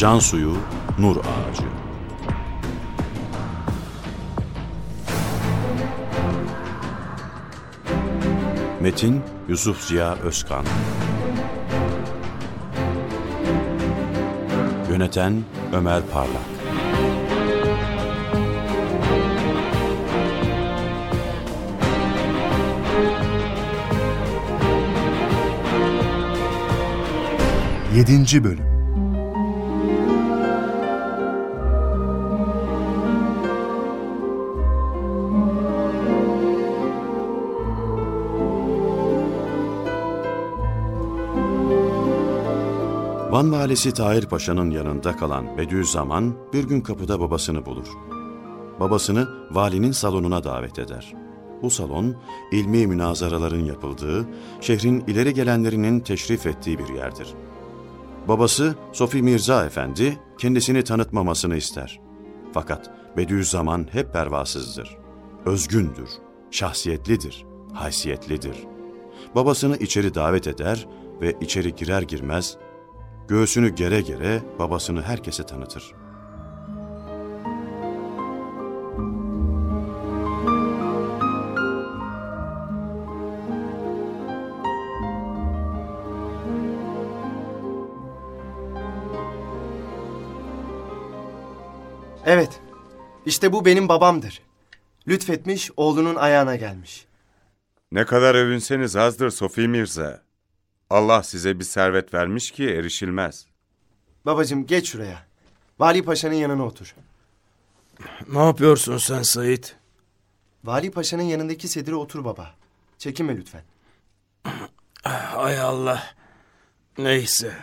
Can suyu, nur ağacı. Metin Yusuf Ziya Özkan. Yöneten Ömer Parlak. Yedinci Bölüm Van valisi Tahir Paşa'nın yanında kalan Bediüzzaman bir gün kapıda babasını bulur. Babasını valinin salonuna davet eder. Bu salon, ilmi münazaraların yapıldığı, şehrin ileri gelenlerinin teşrif ettiği bir yerdir. Babası Sofi Mirza Efendi kendisini tanıtmamasını ister. Fakat Bediüzzaman hep pervasızdır. Özgündür, şahsiyetlidir, haysiyetlidir. Babasını içeri davet eder ve içeri girer girmez Göğsünü gere gere babasını herkese tanıtır. Evet, işte bu benim babamdır. Lütfetmiş, oğlunun ayağına gelmiş. Ne kadar övünseniz azdır Sofi Mirza. Allah size bir servet vermiş ki erişilmez. Babacığım geç şuraya. Vali Paşa'nın yanına otur. Ne yapıyorsun sen Sait? Vali Paşa'nın yanındaki sedire otur baba. Çekinme lütfen. Hay Allah. Neyse.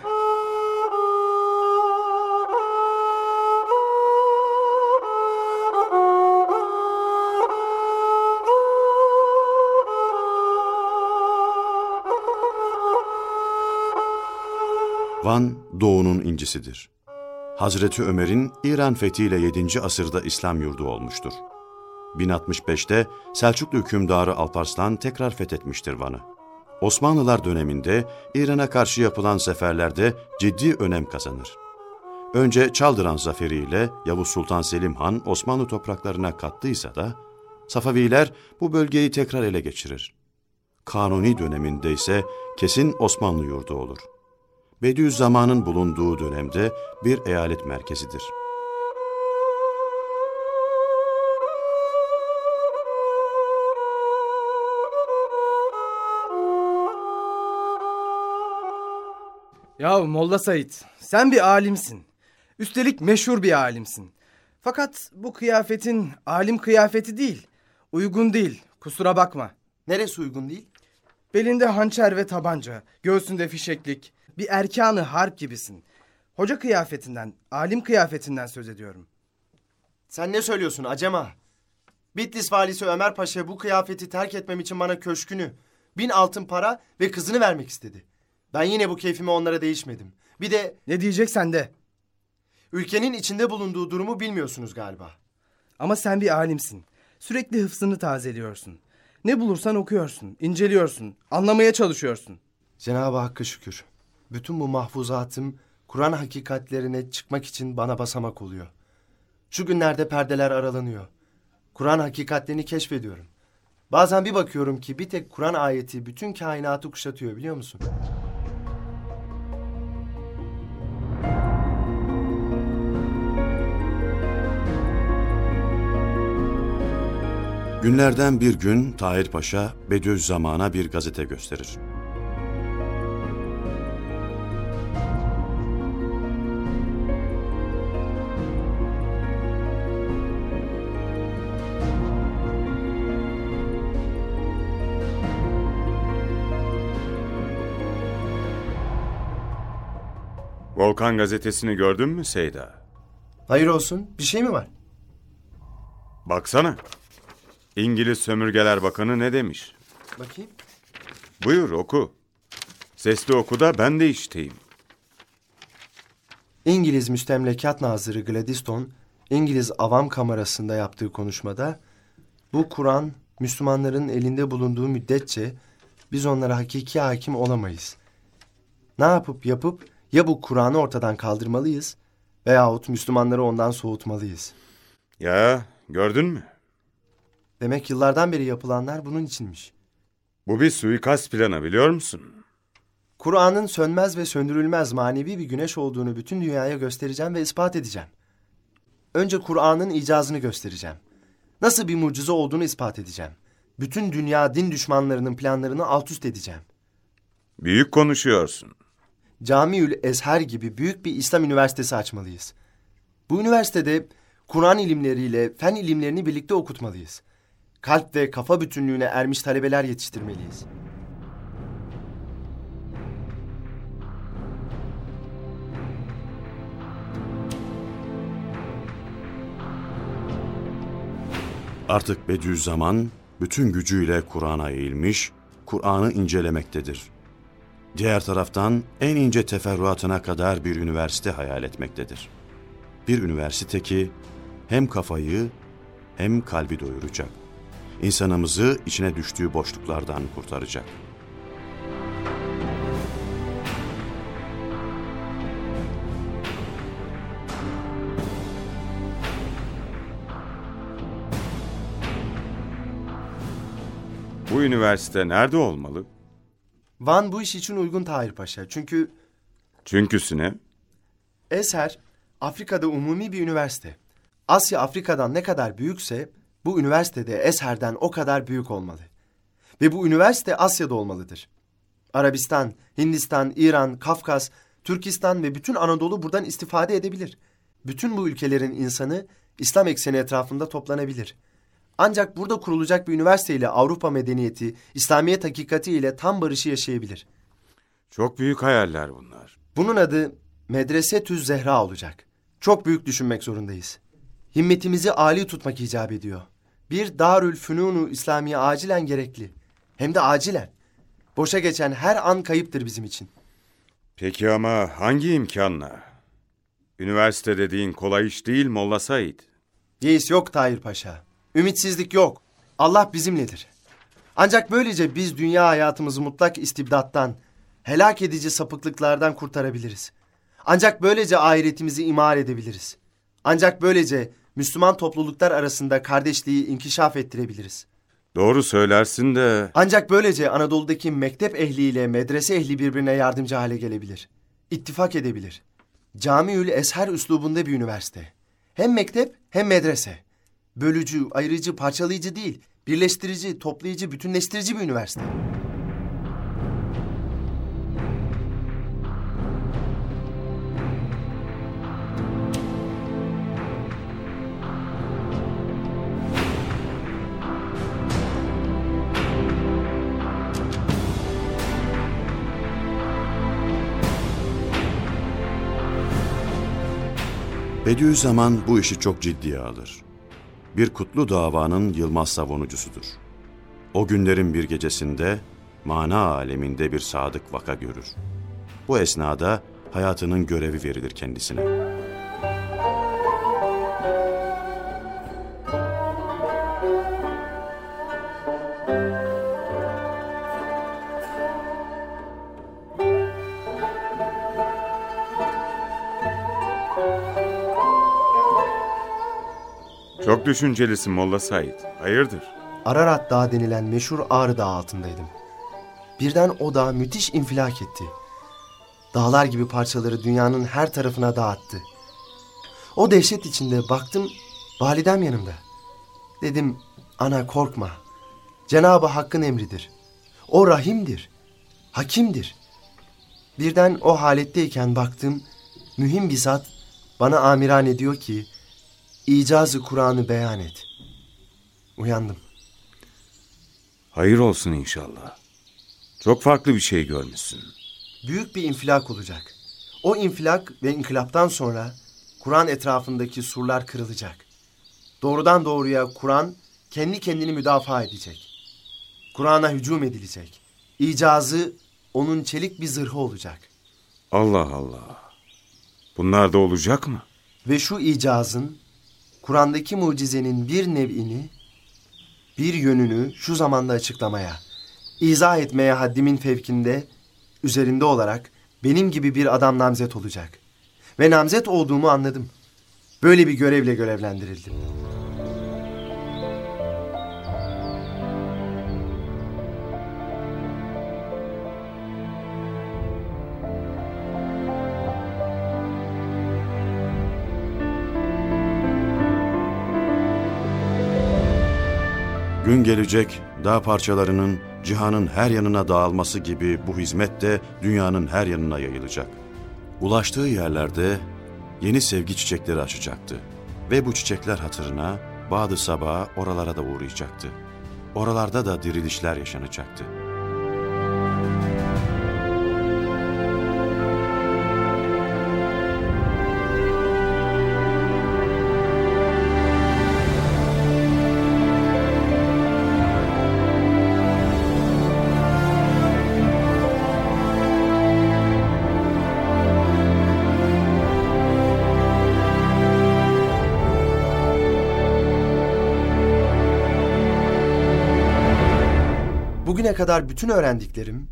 Van, doğunun incisidir. Hazreti Ömer'in İran fethiyle 7. asırda İslam yurdu olmuştur. 1065'te Selçuklu hükümdarı Alparslan tekrar fethetmiştir Van'ı. Osmanlılar döneminde İran'a karşı yapılan seferlerde ciddi önem kazanır. Önce Çaldıran zaferiyle Yavuz Sultan Selim Han Osmanlı topraklarına kattıysa da Safaviler bu bölgeyi tekrar ele geçirir. Kanuni döneminde ise kesin Osmanlı yurdu olur. Bediüzzaman'ın bulunduğu dönemde bir eyalet merkezidir. Ya Molla Said, sen bir alimsin. Üstelik meşhur bir alimsin. Fakat bu kıyafetin alim kıyafeti değil. Uygun değil, kusura bakma. Neresi uygun değil? Belinde hançer ve tabanca, göğsünde fişeklik, bir erkanı harp gibisin. Hoca kıyafetinden, alim kıyafetinden söz ediyorum. Sen ne söylüyorsun acema? Bitlis valisi Ömer Paşa bu kıyafeti terk etmem için bana köşkünü, bin altın para ve kızını vermek istedi. Ben yine bu keyfime onlara değişmedim. Bir de Ne diyeceksen de. ülkenin içinde bulunduğu durumu bilmiyorsunuz galiba. Ama sen bir alimsin. Sürekli hıfzını tazeliyorsun. Ne bulursan okuyorsun, inceliyorsun, anlamaya çalışıyorsun. Cenab-ı Hakk'a şükür. Bütün bu mahfuzatım Kur'an hakikatlerine çıkmak için bana basamak oluyor. Şu günlerde perdeler aralanıyor. Kur'an hakikatlerini keşfediyorum. Bazen bir bakıyorum ki bir tek Kur'an ayeti bütün kainatı kuşatıyor biliyor musun? Günlerden bir gün Tahir Paşa Bediüzzaman'a bir gazete gösterir. Volkan gazetesini gördün mü Seyda? Hayır olsun. Bir şey mi var? Baksana. İngiliz Sömürgeler Bakanı ne demiş? Bakayım. Buyur oku. Sesli oku da ben de işteyim. İngiliz Müstemlekat Nazırı Gladstone, İngiliz Avam Kamerası'nda yaptığı konuşmada bu Kur'an Müslümanların elinde bulunduğu müddetçe biz onlara hakiki hakim olamayız. Ne yapıp yapıp ya bu Kur'an'ı ortadan kaldırmalıyız Veyahut Müslümanları ondan soğutmalıyız. Ya gördün mü? Demek yıllardan beri yapılanlar bunun içinmiş. Bu bir suikast planı biliyor musun? Kur'an'ın sönmez ve söndürülmez manevi bir güneş olduğunu bütün dünyaya göstereceğim ve ispat edeceğim. Önce Kur'an'ın icazını göstereceğim. Nasıl bir mucize olduğunu ispat edeceğim. Bütün dünya din düşmanlarının planlarını alt üst edeceğim. Büyük konuşuyorsun. Camiül Ezher gibi büyük bir İslam üniversitesi açmalıyız. Bu üniversitede Kur'an ilimleriyle fen ilimlerini birlikte okutmalıyız. Kalp ve kafa bütünlüğüne ermiş talebeler yetiştirmeliyiz. Artık Bediüzzaman bütün gücüyle Kur'an'a eğilmiş, Kur'an'ı incelemektedir. Diğer taraftan en ince teferruatına kadar bir üniversite hayal etmektedir. Bir üniversite ki hem kafayı hem kalbi doyuracak. İnsanımızı içine düştüğü boşluklardan kurtaracak. Bu üniversite nerede olmalı? Van bu iş için uygun Tahir Paşa. Çünkü Çünküsü ne? Eser Afrika'da umumi bir üniversite. Asya Afrika'dan ne kadar büyükse bu üniversitede Eser'den o kadar büyük olmalı. Ve bu üniversite Asya'da olmalıdır. Arabistan, Hindistan, İran, Kafkas, Türkistan ve bütün Anadolu buradan istifade edebilir. Bütün bu ülkelerin insanı İslam ekseni etrafında toplanabilir. Ancak burada kurulacak bir üniversite ile Avrupa medeniyeti, İslamiyet hakikati ile tam barışı yaşayabilir. Çok büyük hayaller bunlar. Bunun adı Medrese Tüz Zehra olacak. Çok büyük düşünmek zorundayız. Himmetimizi âli tutmak icap ediyor. Bir Darül Fünunu İslamiye acilen gerekli. Hem de acilen. Boşa geçen her an kayıptır bizim için. Peki ama hangi imkanla? Üniversite dediğin kolay iş değil Molla Said. Yeis yok Tahir Paşa. Ümitsizlik yok. Allah bizimledir. Ancak böylece biz dünya hayatımızı mutlak istibdattan, helak edici sapıklıklardan kurtarabiliriz. Ancak böylece ahiretimizi imar edebiliriz. Ancak böylece Müslüman topluluklar arasında kardeşliği inkişaf ettirebiliriz. Doğru söylersin de Ancak böylece Anadolu'daki mektep ehliyle medrese ehli birbirine yardımcı hale gelebilir. İttifak edebilir. Camiül Esher üslubunda bir üniversite. Hem mektep hem medrese. Bölücü, ayırıcı, parçalayıcı değil. Birleştirici, toplayıcı, bütünleştirici bir üniversite. Bediüzzaman bu işi çok ciddiye alır. Bir kutlu davanın Yılmaz savunucusudur. O günlerin bir gecesinde mana aleminde bir sadık vaka görür. Bu esnada hayatının görevi verilir kendisine. Düşüncelisin Molla Said. Hayırdır? Ararat Dağı denilen meşhur Ağrı Dağı altındaydım. Birden o dağ müthiş infilak etti. Dağlar gibi parçaları dünyanın her tarafına dağıttı. O dehşet içinde baktım validem yanımda. Dedim ana korkma. Cenab-ı Hakk'ın emridir. O rahimdir. Hakimdir. Birden o haletteyken baktım mühim bir zat bana amirane diyor ki icazı Kur'an'ı beyan et. Uyandım. Hayır olsun inşallah. Çok farklı bir şey görmüşsün. büyük bir infilak olacak. O infilak ve inkılaptan sonra Kur'an etrafındaki surlar kırılacak. Doğrudan doğruya Kur'an kendi kendini müdafaa edecek. Kur'an'a hücum edilecek. İcazı onun çelik bir zırhı olacak. Allah Allah. Bunlar da olacak mı? Ve şu icazın Kur'an'daki mucizenin bir nev'ini, bir yönünü şu zamanda açıklamaya, izah etmeye haddimin fevkinde, üzerinde olarak benim gibi bir adam namzet olacak. ve namzet olduğumu anladım. Böyle bir görevle görevlendirildim. Gün gelecek dağ parçalarının cihanın her yanına dağılması gibi bu hizmet de dünyanın her yanına yayılacak. Ulaştığı yerlerde yeni sevgi çiçekleri açacaktı. Ve bu çiçekler hatırına Bağdı Sabah oralara da uğrayacaktı. Oralarda da dirilişler yaşanacaktı. Bugüne kadar bütün öğrendiklerim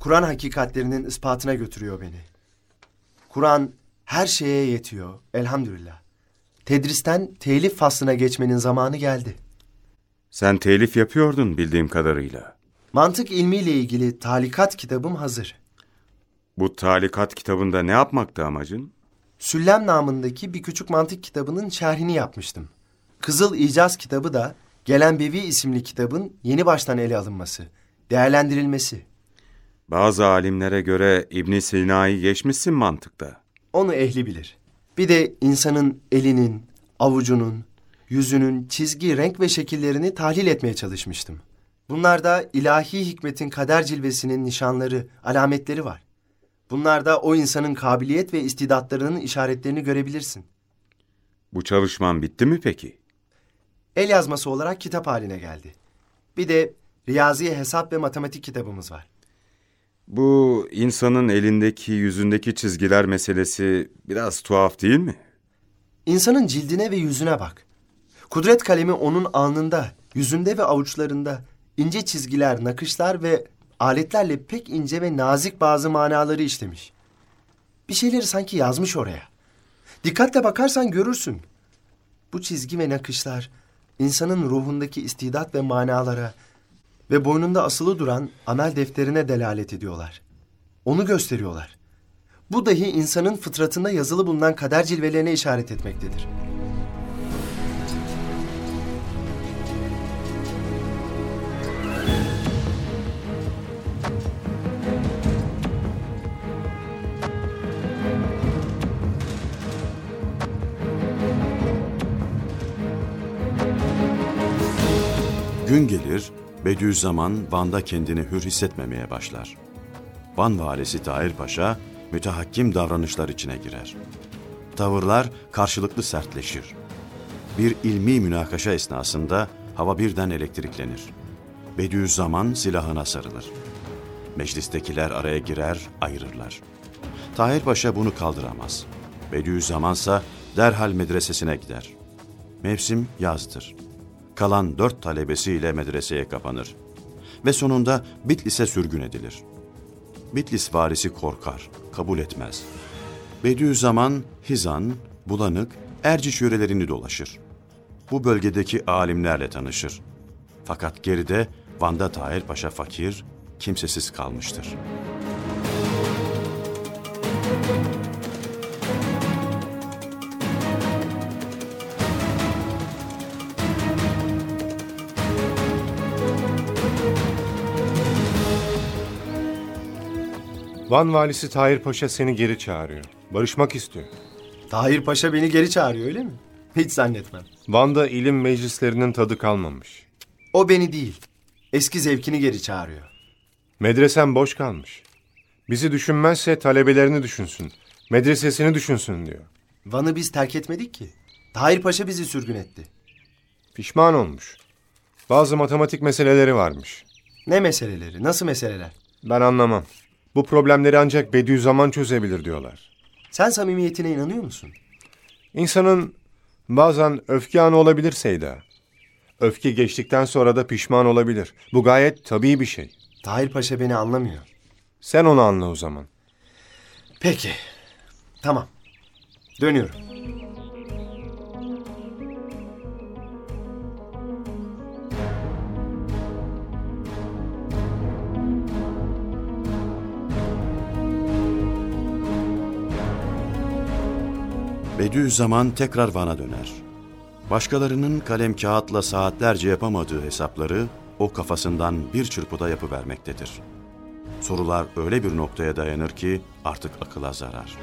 Kur'an hakikatlerinin ispatına götürüyor beni. Kur'an her şeye yetiyor elhamdülillah. Tedristen telif faslına geçmenin zamanı geldi. Sen telif yapıyordun bildiğim kadarıyla. Mantık ilmiyle ilgili talikat kitabım hazır. Bu talikat kitabında ne yapmaktı amacın? Süllem namındaki bir küçük mantık kitabının şerhini yapmıştım. Kızıl İcaz kitabı da Gelen Bevi isimli kitabın yeni baştan ele alınması, değerlendirilmesi. Bazı alimlere göre İbn Sina'yı geçmişsin mantıkta. Onu ehli bilir. Bir de insanın elinin, avucunun, yüzünün çizgi, renk ve şekillerini tahlil etmeye çalışmıştım. Bunlarda ilahi hikmetin kader cilvesinin nişanları, alametleri var. Bunlarda o insanın kabiliyet ve istidatlarının işaretlerini görebilirsin. Bu çalışman bitti mi peki? El yazması olarak kitap haline geldi. Bir de riyazi hesap ve matematik kitabımız var. Bu insanın elindeki, yüzündeki çizgiler meselesi biraz tuhaf değil mi? İnsanın cildine ve yüzüne bak. Kudret kalemi onun alnında, yüzünde ve avuçlarında ince çizgiler, nakışlar ve aletlerle pek ince ve nazik bazı manaları işlemiş. Bir şeyleri sanki yazmış oraya. Dikkatle bakarsan görürsün. Bu çizgi ve nakışlar insanın ruhundaki istidat ve manalara ve boynunda asılı duran amel defterine delalet ediyorlar. Onu gösteriyorlar. Bu dahi insanın fıtratında yazılı bulunan kader cilvelerine işaret etmektedir. Gün gelir, Bediüzzaman Van'da kendini hür hissetmemeye başlar. Van valisi Tahir Paşa mütehakkim davranışlar içine girer. Tavırlar karşılıklı sertleşir. Bir ilmi münakaşa esnasında hava birden elektriklenir. Bediüzzaman silahına sarılır. Meclistekiler araya girer, ayırırlar. Tahir Paşa bunu kaldıramaz. Bediüzzamansa derhal medresesine gider. Mevsim yazdır. Kalan dört talebesiyle medreseye kapanır. Ve sonunda Bitlis'e sürgün edilir. Bitlis varisi korkar, kabul etmez. Bediüzzaman, Hizan, Bulanık, Erciş yörelerini dolaşır. Bu bölgedeki alimlerle tanışır. Fakat geride Van'da Tahir Paşa fakir, kimsesiz kalmıştır. Van valisi Tahir Paşa seni geri çağırıyor. Barışmak istiyor. Tahir Paşa beni geri çağırıyor öyle mi? Hiç zannetmem. Van'da ilim meclislerinin tadı kalmamış. O beni değil, eski zevkini geri çağırıyor. Medresen boş kalmış. Bizi düşünmezse talebelerini düşünsün. Medresesini düşünsün diyor. Van'ı biz terk etmedik ki. Tahir Paşa bizi sürgün etti. Pişman olmuş. Bazı matematik meseleleri varmış. Ne meseleleri, nasıl meseleler? Ben anlamam. Bu problemleri ancak Bediüzzaman çözebilir diyorlar. Sen samimiyetine inanıyor musun? İnsanın bazen öfke anı olabilir Seyda. Öfke geçtikten sonra da pişman olabilir. Bu gayet tabii bir şey. Tahir Paşa beni anlamıyor. Sen onu anla o zaman. Peki, tamam. Dönüyorum. Bediüzzaman tekrar Van'a döner. Başkalarının kalem kağıtla saatlerce yapamadığı hesapları o kafasından bir çırpıda yapıvermektedir. Sorular öyle bir noktaya dayanır ki artık akıla zarar.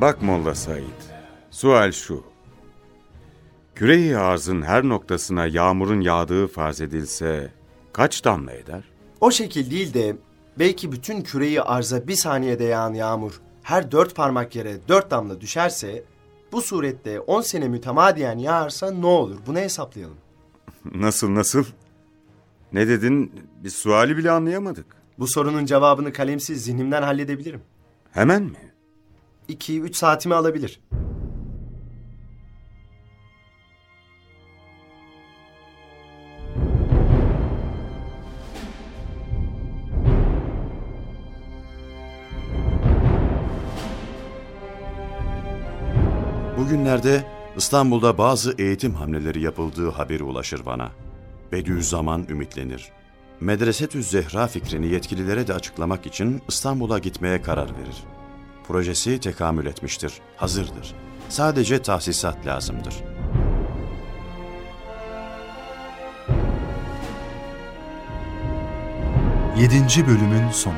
Bak Molla Said, sual şu. Küre-i arzın her noktasına yağmurun yağdığı farz edilse kaç damla eder? O şekil değil de belki bütün küreyi arza bir saniyede yağan yağmur her dört parmak yere dört damla düşerse bu surette on sene mütemadiyen yağarsa ne olur? Bunu hesaplayalım. Nasıl nasıl? Ne dedin? Biz suali bile anlayamadık. Bu sorunun cevabını kalemsiz zihnimden halledebilirim. Hemen mi? 2-3 saatimi alabilir. Bugünlerde İstanbul'da bazı eğitim hamleleri yapıldığı haberi ulaşır bana. Bediüzzaman ümitlenir. Medresetü Zehra fikrini yetkililere de açıklamak için İstanbul'a gitmeye karar verir. Projesi tekamül etmiştir, hazırdır. Sadece tahsisat lazımdır. Yedinci bölümün sonu.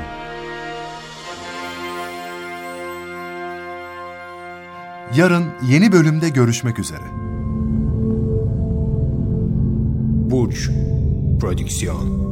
Yarın yeni bölümde görüşmek üzere. Burç Prodüksiyon